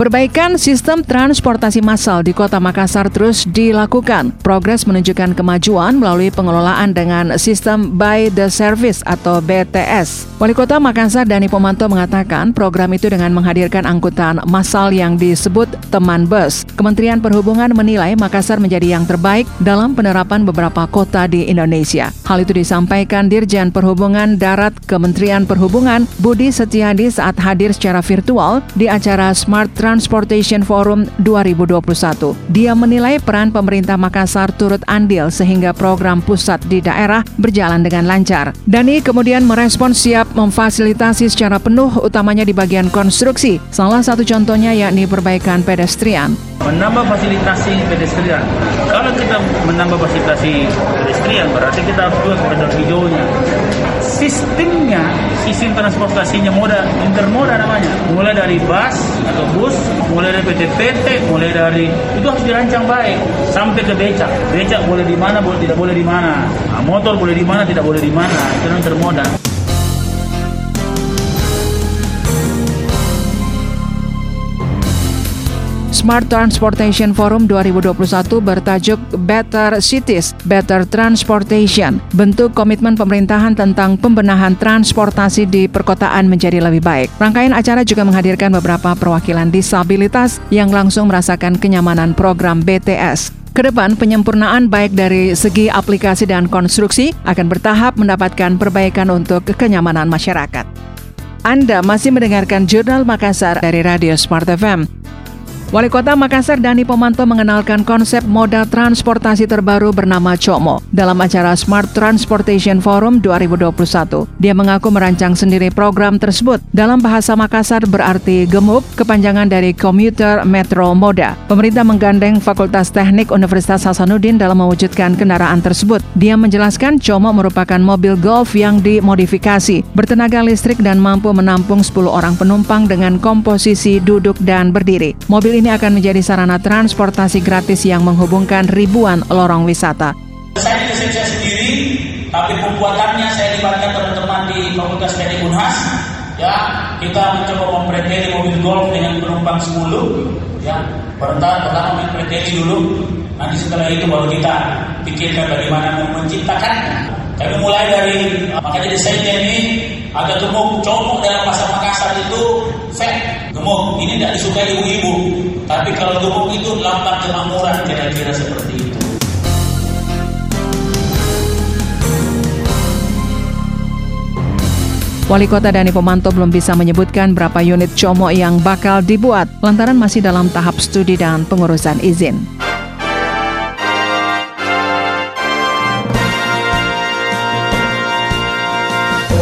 Perbaikan sistem transportasi massal di Kota Makassar terus dilakukan. Progres menunjukkan kemajuan melalui pengelolaan dengan sistem by the service atau BTS. Wali Kota Makassar Dani Pomanto mengatakan program itu dengan menghadirkan angkutan massal yang disebut teman bus. Kementerian Perhubungan menilai Makassar menjadi yang terbaik dalam penerapan beberapa kota di Indonesia. Hal itu disampaikan Dirjen Perhubungan Darat Kementerian Perhubungan Budi Setiadi saat hadir secara virtual di acara Smart Transportation Forum 2021. Dia menilai peran pemerintah Makassar turut andil sehingga program pusat di daerah berjalan dengan lancar. Dani kemudian merespon siap memfasilitasi secara penuh utamanya di bagian konstruksi. Salah satu contohnya yakni perbaikan pedestrian. Menambah fasilitasi pedestrian. Kalau kita menambah fasilitasi pedestrian berarti kita harus juga koridor hijaunya. Sistemnya, sistem transportasinya moda, intermoda namanya. Mulai dari bus atau bus, mulai dari PT-PT, mulai dari itu harus dirancang baik sampai ke becak. Becak boleh di mana, boleh tidak boleh di mana. Nah, motor boleh di mana, tidak boleh di mana. Itu intermoda. Smart Transportation Forum 2021 bertajuk Better Cities, Better Transportation. Bentuk komitmen pemerintahan tentang pembenahan transportasi di perkotaan menjadi lebih baik. Rangkaian acara juga menghadirkan beberapa perwakilan disabilitas yang langsung merasakan kenyamanan program BTS. Ke depan, penyempurnaan baik dari segi aplikasi dan konstruksi akan bertahap mendapatkan perbaikan untuk kenyamanan masyarakat. Anda masih mendengarkan Jurnal Makassar dari Radio Smart FM. Wali Kota Makassar Dani Pomanto mengenalkan konsep moda transportasi terbaru bernama Como dalam acara Smart Transportation Forum 2021. Dia mengaku merancang sendiri program tersebut. Dalam bahasa Makassar berarti gemuk, kepanjangan dari Commuter Metro Moda. Pemerintah menggandeng Fakultas Teknik Universitas Hasanuddin dalam mewujudkan kendaraan tersebut. Dia menjelaskan Como merupakan mobil golf yang dimodifikasi, bertenaga listrik dan mampu menampung 10 orang penumpang dengan komposisi duduk dan berdiri. Mobil ini akan menjadi sarana transportasi gratis yang menghubungkan ribuan lorong wisata. Saya desain saya sendiri, tapi pembuatannya saya libatkan teman-teman di Fakultas Teknik Unhas. Ya, kita mencoba mempreteli mobil golf dengan penumpang 10. Ya, pertama pertama mempreteli dulu. Nanti setelah itu baru kita pikirkan bagaimana menciptakannya. Kami mulai dari makanya desainnya ini agak gemuk, comok dalam bahasa Makassar itu fat, gemuk. Ini tidak disukai ibu-ibu. Tapi kalau gemuk itu lambang kemakmuran kira-kira seperti itu. Wali Kota Dani Pomanto belum bisa menyebutkan berapa unit como yang bakal dibuat lantaran masih dalam tahap studi dan pengurusan izin.